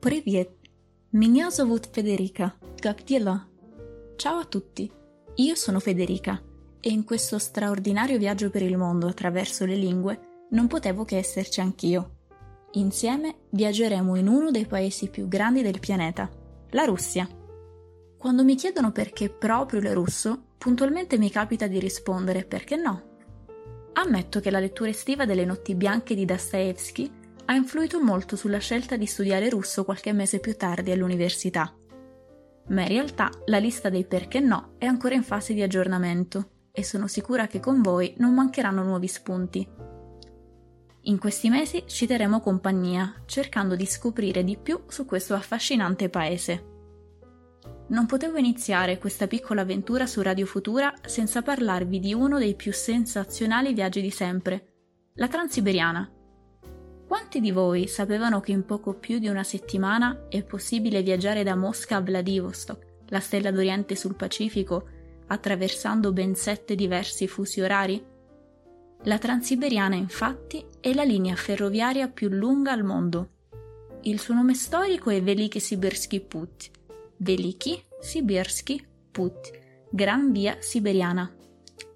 Привет! Меня зовут Federica. Как дела? Ciao a tutti, io sono Federica e in questo straordinario viaggio per il mondo attraverso le lingue non potevo che esserci anch'io. Insieme viaggeremo in uno dei paesi più grandi del pianeta, la Russia. Quando mi chiedono perché proprio il russo, puntualmente mi capita di rispondere perché no. Ammetto che la lettura estiva delle Notti bianche di Dostoevsky ha influito molto sulla scelta di studiare russo qualche mese più tardi all'università. Ma in realtà la lista dei perché no è ancora in fase di aggiornamento e sono sicura che con voi non mancheranno nuovi spunti. In questi mesi ci terremo compagnia, cercando di scoprire di più su questo affascinante paese. Non potevo iniziare questa piccola avventura su Radio Futura senza parlarvi di uno dei più sensazionali viaggi di sempre, la Transiberiana. Quanti di voi sapevano che in poco più di una settimana è possibile viaggiare da Mosca a Vladivostok, la stella d'Oriente sul Pacifico, attraversando ben sette diversi fusi orari? La Transiberiana, infatti, è la linea ferroviaria più lunga al mondo. Il suo nome storico è Veliki Sibersky Put, Veliki Sibersky Put, Gran Via Siberiana.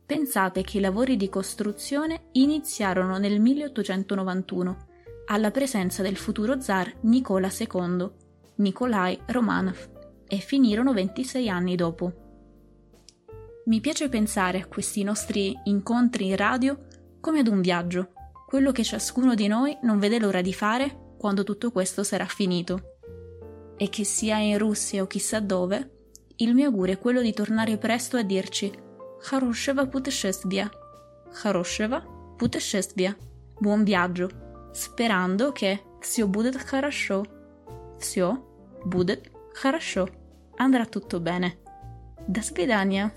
Pensate che i lavori di costruzione iniziarono nel 1891 alla presenza del futuro zar Nicola II, Nikolai Romanov, e finirono 26 anni dopo. Mi piace pensare a questi nostri incontri in radio come ad un viaggio, quello che ciascuno di noi non vede l'ora di fare quando tutto questo sarà finito. E che sia in Russia o chissà dove, il mio augurio è quello di tornare presto a dirci Хорошего путешествия. Хорошего путешествия. Buon viaggio sperando che все будет хорошо. Все будет хорошо. Andrà tutto bene. До свидания.